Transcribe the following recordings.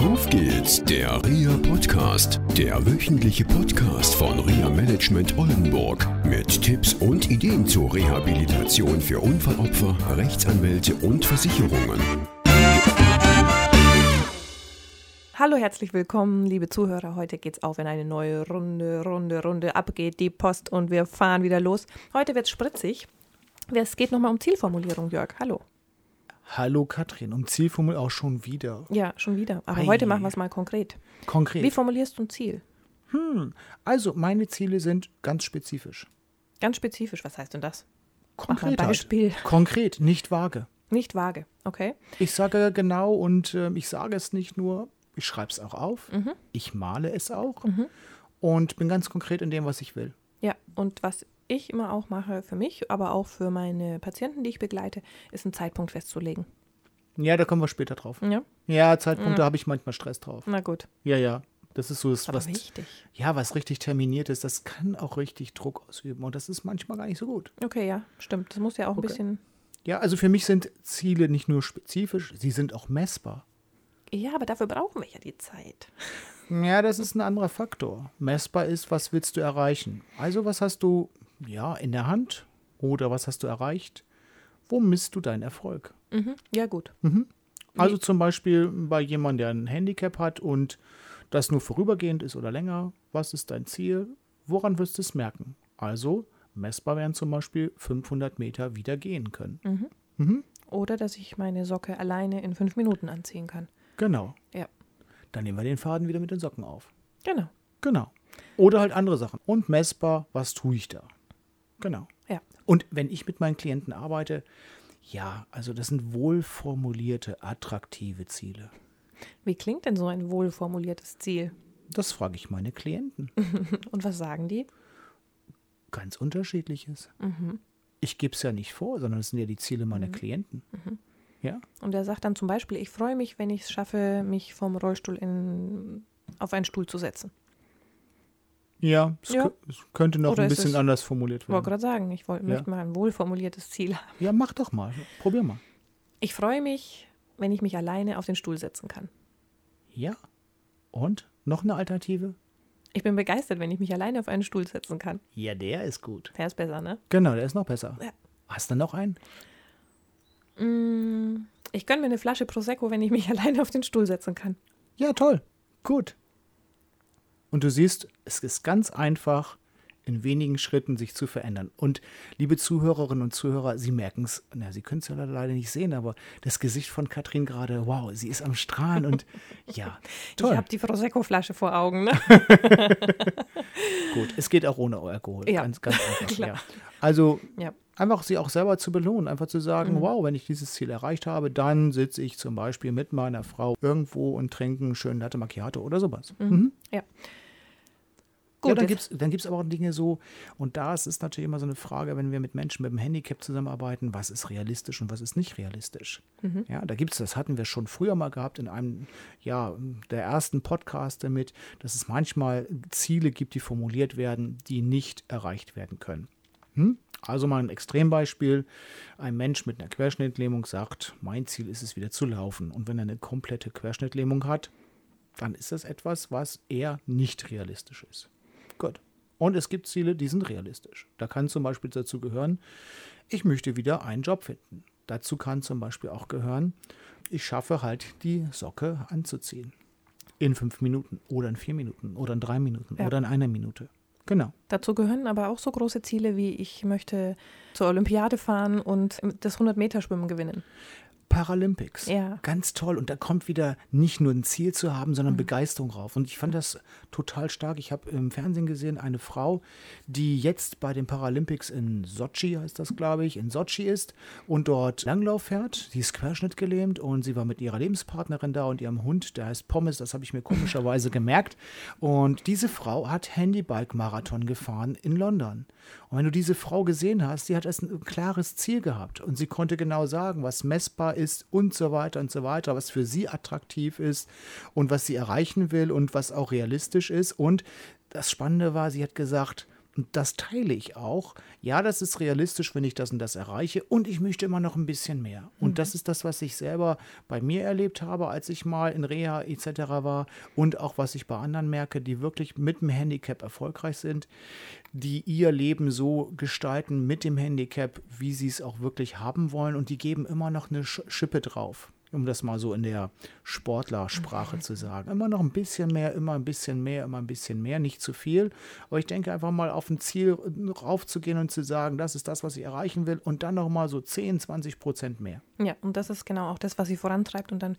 Auf geht's, der RIA Podcast, der wöchentliche Podcast von RIA Management Oldenburg mit Tipps und Ideen zur Rehabilitation für Unfallopfer, Rechtsanwälte und Versicherungen. Hallo, herzlich willkommen, liebe Zuhörer. Heute geht's auf in eine neue Runde, Runde, Runde. Ab geht die Post und wir fahren wieder los. Heute wird's spritzig. Es geht nochmal um Zielformulierung, Jörg. Hallo. Hallo Katrin, um Zielformulierung auch schon wieder. Ja, schon wieder. Aber Ei. heute machen wir es mal konkret. Konkret. Wie formulierst du ein Ziel? also, meine Ziele sind ganz spezifisch. Ganz spezifisch. Was heißt denn das? Konkret. ein Beispiel. Halt. Konkret, nicht vage. Nicht vage. Okay. Ich sage genau und ähm, ich sage es nicht nur, ich schreibe es auch auf, Mhm. ich male es auch und bin ganz konkret in dem, was ich will. Ja, und was ich immer auch mache für mich, aber auch für meine Patienten, die ich begleite, ist einen Zeitpunkt festzulegen. Ja, da kommen wir später drauf. Ja, Ja, Zeitpunkte habe ich manchmal Stress drauf. na gut. Ja, ja. Das ist so das, Aber was, wichtig. ja, was richtig terminiert ist, das kann auch richtig Druck ausüben und das ist manchmal gar nicht so gut. Okay, ja, stimmt. Das muss ja auch ein Okay. bisschen. Ja, also für mich sind Ziele nicht nur spezifisch, sie sind auch messbar. Ja, aber dafür brauchen wir ja die Zeit. Ja, das ist ein anderer Faktor. Messbar ist, was willst du erreichen? Also, was hast du ja in der Hand oder was hast du erreicht? Wo misst du deinen Erfolg? Mhm. Ja, gut. Also zum Beispiel bei jemandem, der ein Handicap hat und das nur vorübergehend ist oder länger. Was ist dein Ziel? Woran wirst du es merken? Also, messbar wären zum Beispiel 500 Meter wieder gehen können. Oder dass ich meine Socke alleine in fünf Minuten anziehen kann. Genau. Ja, Dann nehmen wir den Faden wieder mit den Socken auf. genau. Genau. Oder halt andere Sachen. Und messbar, was tue ich da? Genau. Ja. Und wenn ich mit meinen Klienten arbeite, ja, also das sind wohlformulierte, attraktive Ziele. Wie klingt denn so ein wohlformuliertes Ziel? Das frage ich meine Klienten. Und was sagen die? Ganz unterschiedliches. Ich gebe es ja nicht vor, sondern es sind ja die Ziele meiner Klienten. Ja, Und er sagt dann zum Beispiel, ich freue mich, wenn ich es schaffe, mich vom Rollstuhl in, auf einen Stuhl zu setzen. Ja, es, Ja. es könnte noch Oder ein bisschen es- anders formuliert Ich wollte werden. gerade sagen, ich wollte, Ja. möchte mal ein wohlformuliertes Ziel haben. Ja, mach doch mal. Probier mal. Ich freue mich, wenn ich mich alleine auf den Stuhl setzen kann. Ja. Und? Noch eine Alternative? Ich bin begeistert, wenn ich mich alleine auf einen Stuhl setzen kann. Ja, der ist gut. Der ist besser, ne? Genau, der ist noch besser. Ja. Hast du noch einen? Mm, Ich gönne mir eine Flasche Prosecco, wenn ich mich alleine auf den Stuhl setzen kann. Ja, toll. Gut. Und du siehst, es ist ganz einfach, in wenigen Schritten sich zu verändern. Und liebe Zuhörerinnen und Zuhörer, Sie merken es, na, Sie können es ja leider nicht sehen, aber das Gesicht von Katrin gerade, wow, sie ist am Strahlen und ja, Ich toll. habe die Prosecco-Flasche vor Augen, ne? Gut, es geht auch ohne Alkohol. Ja. Ganz, ganz einfach. Ja. Also Ja. einfach sie auch selber zu belohnen, einfach zu sagen, Mhm. wow, wenn ich dieses Ziel erreicht habe, dann sitze ich zum Beispiel mit meiner Frau irgendwo und trinke einen schönen Latte Macchiato oder sowas. Mhm. Ja. ja, Gut, dann jetzt- gibt es dann gibt's aber auch Dinge so, und da ist es natürlich immer so eine Frage, wenn wir mit Menschen mit einem Handicap zusammenarbeiten, was ist realistisch und was ist nicht realistisch. Mhm. Ja, da gibt es, das hatten wir schon früher mal gehabt in einem, ja, der ersten Podcast damit, dass es manchmal Ziele gibt, die formuliert werden, die nicht erreicht werden können. Hm? Also mal ein Extrembeispiel. Ein Mensch mit einer Querschnittlähmung sagt, mein Ziel ist es wieder zu laufen. Und wenn er eine komplette Querschnittlähmung hat, dann ist das etwas, was eher nicht realistisch ist. Gut. Und es gibt Ziele, die sind realistisch. Da kann zum Beispiel dazu gehören, ich möchte wieder einen Job finden. Dazu kann zum Beispiel auch gehören, ich schaffe halt die Socke anzuziehen. In fünf Minuten oder in vier Minuten oder in drei Minuten Ja. oder in einer Minute. Genau. Dazu gehören aber auch so große Ziele wie ich möchte zur Olympiade fahren und das 100-Meter-Schwimmen gewinnen. Paralympics. Ja. Ganz toll. Und da kommt wieder nicht nur ein Ziel zu haben, Mhm. sondern Begeisterung rauf. Und ich fand das total stark. Ich habe im Fernsehen gesehen, eine Frau, die jetzt bei den Paralympics in Sochi, heißt das, glaube ich, in Sochi ist und dort Langlauf fährt. Die ist querschnittgelähmt und sie war mit ihrer Lebenspartnerin da und ihrem Hund, der heißt Pommes, das habe ich mir komischerweise gemerkt. Und diese Frau hat Handybike-Marathon gefahren in London. Und wenn du diese Frau gesehen hast, die hat erst ein klares Ziel gehabt und sie konnte genau sagen, was messbar ist und so weiter und so weiter, was für sie attraktiv ist und was sie erreichen will und was auch realistisch ist. Und das Spannende war, sie hat gesagt, und das teile ich auch. Ja, das ist realistisch, wenn ich das und das erreiche und ich möchte immer noch ein bisschen mehr. Und mhm. das ist das, was ich selber bei mir erlebt habe, als ich mal in Reha etc. war und auch was ich bei anderen merke, die wirklich mit dem Handicap erfolgreich sind, die ihr Leben so gestalten mit dem Handicap, wie sie es auch wirklich haben wollen und die geben immer noch eine Schippe drauf um das mal so in der Sportlersprache zu sagen. Immer noch ein bisschen mehr, immer ein bisschen mehr, immer ein bisschen mehr, nicht zu viel. Aber ich denke einfach mal auf ein Ziel raufzugehen und zu sagen, das ist das, was ich erreichen will und dann noch mal so 10, 20 Prozent mehr. Ja, und das ist genau auch das, was sie vorantreibt und dann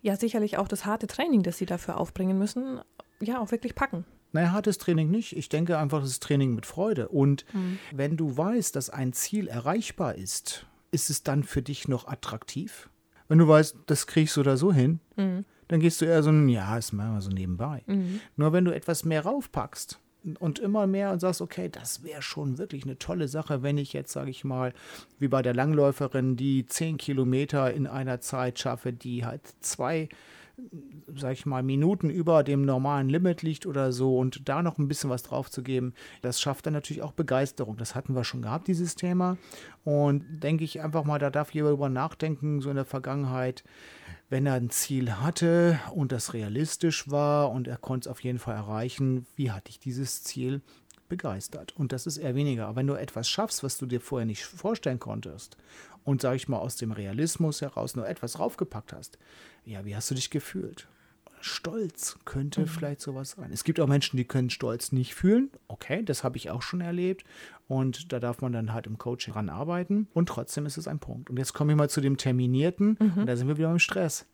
ja sicherlich auch das harte Training, das sie dafür aufbringen müssen, ja auch wirklich packen. Naja, hartes Training nicht. Ich denke einfach, das ist Training mit Freude. Und mhm. wenn du weißt, dass ein Ziel erreichbar ist, ist es dann für dich noch attraktiv? Wenn du weißt, das kriege ich so oder so hin, mhm. dann gehst du eher so ein, ja, ist mal so nebenbei. Mhm. Nur wenn du etwas mehr raufpackst und immer mehr und sagst, okay, das wäre schon wirklich eine tolle Sache, wenn ich jetzt, sage ich mal, wie bei der Langläuferin, die zehn Kilometer in einer Zeit schaffe, die halt zwei sag ich mal, Minuten über dem normalen Limit liegt oder so und da noch ein bisschen was drauf zu geben, das schafft dann natürlich auch Begeisterung. Das hatten wir schon gehabt, dieses Thema. Und denke ich einfach mal, da darf jeder über nachdenken, so in der Vergangenheit, wenn er ein Ziel hatte und das realistisch war und er konnte es auf jeden Fall erreichen, wie hatte ich dieses Ziel begeistert? Und das ist eher weniger. Aber wenn du etwas schaffst, was du dir vorher nicht vorstellen konntest und, sage ich mal, aus dem Realismus heraus nur etwas raufgepackt hast, ja, wie hast du dich gefühlt? Stolz könnte mhm. vielleicht sowas sein. Es gibt auch Menschen, die können Stolz nicht fühlen. Okay, das habe ich auch schon erlebt. Und da darf man dann halt im Coaching ran arbeiten. Und trotzdem ist es ein Punkt. Und jetzt komme ich mal zu dem Terminierten. Mhm. Und da sind wir wieder beim Stress.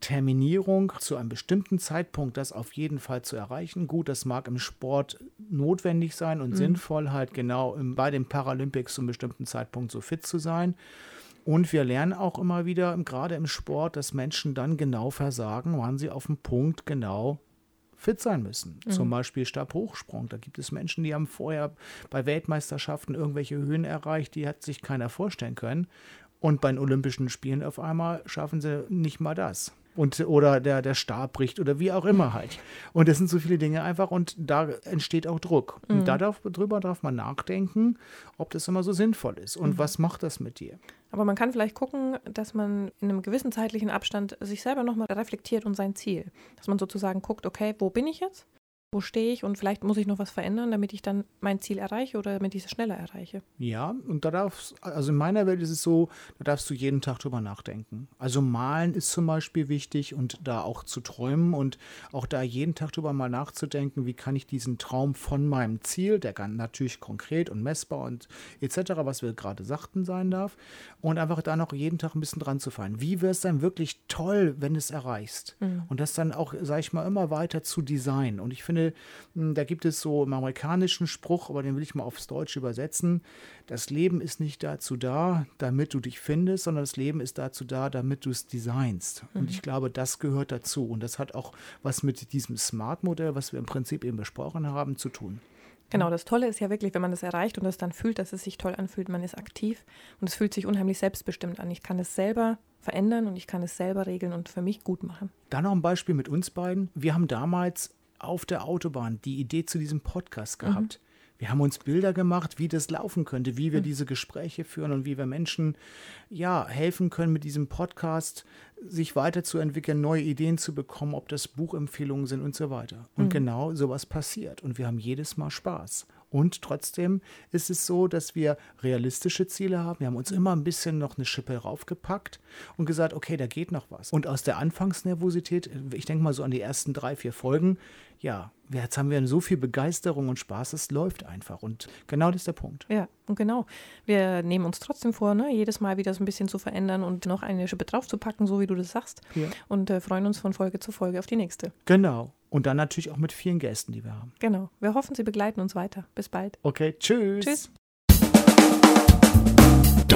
Terminierung zu einem bestimmten Zeitpunkt, das auf jeden Fall zu erreichen. Gut, das mag im Sport notwendig sein und mhm. sinnvoll, halt genau im, bei den Paralympics zu einem bestimmten Zeitpunkt so fit zu sein. Und wir lernen auch immer wieder, gerade im Sport, dass Menschen dann genau versagen, wann sie auf dem Punkt genau fit sein müssen. Mhm. Zum Beispiel Stabhochsprung. Da gibt es Menschen, die haben vorher bei Weltmeisterschaften irgendwelche Höhen erreicht, die hat sich keiner vorstellen können. Und bei den Olympischen Spielen auf einmal schaffen sie nicht mal das und oder der, der Stab bricht oder wie auch immer halt. Und das sind so viele Dinge einfach und da entsteht auch Druck. Mhm. Und da darf, drüber darf man nachdenken, ob das immer so sinnvoll ist und mhm. was macht das mit dir. Aber man kann vielleicht gucken, dass man in einem gewissen zeitlichen Abstand sich selber nochmal reflektiert und sein Ziel. Dass man sozusagen guckt, okay, wo bin ich jetzt? Wo stehe ich und vielleicht muss ich noch was verändern, damit ich dann mein Ziel erreiche oder damit ich es schneller erreiche. Ja, und da darfst, also in meiner Welt ist es so, da darfst du jeden Tag drüber nachdenken. Also malen ist zum Beispiel wichtig und da auch zu träumen und auch da jeden Tag drüber mal nachzudenken, wie kann ich diesen Traum von meinem Ziel, der kann natürlich konkret und messbar und etc., was wir gerade sagten, sein darf, und einfach da noch jeden Tag ein bisschen dran zu fallen. Wie wäre es dann wirklich toll, wenn es erreichst? Mhm. Und das dann auch, sage ich mal, immer weiter zu designen. Und ich finde, finde, hm, da gibt es so einen amerikanischen Spruch, aber den will ich mal aufs Deutsche übersetzen. Das Leben ist nicht dazu da, damit du dich findest, sondern das Leben ist dazu da, damit du es designst. Mhm. Und ich glaube, das gehört dazu. Und das hat auch was mit diesem Smart-Modell, was wir im Prinzip eben besprochen haben, zu tun. Genau, das Tolle ist ja wirklich, wenn man das erreicht und es dann fühlt, dass es sich toll anfühlt, man ist aktiv und es fühlt sich unheimlich selbstbestimmt an. Ich kann es selber verändern und ich kann es selber regeln und für mich gut machen. Dann noch ein Beispiel mit uns beiden. Wir haben damals auf der Autobahn die Idee zu diesem Podcast gehabt. Mhm. Wir haben uns Bilder gemacht, wie das laufen könnte, wie wir mhm. diese Gespräche führen und wie wir Menschen ja helfen können mit diesem Podcast, sich weiterzuentwickeln, neue Ideen zu bekommen, ob das Buchempfehlungen sind und so weiter. Und mhm. genau sowas passiert. Und wir haben jedes Mal Spaß. Und trotzdem ist es so, dass wir realistische Ziele haben. Wir haben uns immer ein bisschen noch eine Schippe raufgepackt und gesagt, okay, da geht noch was. Und aus der Anfangsnervosität, ich denke mal so an die ersten drei, vier Folgen, ja, jetzt haben wir so viel Begeisterung und Spaß, es läuft einfach. Und genau das ist der Punkt. Ja, und genau. Wir nehmen uns trotzdem vor, ne, jedes Mal wieder so ein bisschen zu verändern und noch eine Schippe draufzupacken, so wie du das sagst. Ja. Und äh, freuen uns von Folge zu Folge auf die nächste. Genau. Und dann natürlich auch mit vielen Gästen, die wir haben. Genau. Wir hoffen, Sie begleiten uns weiter. Bis bald. Okay, tschüss. Tschüss.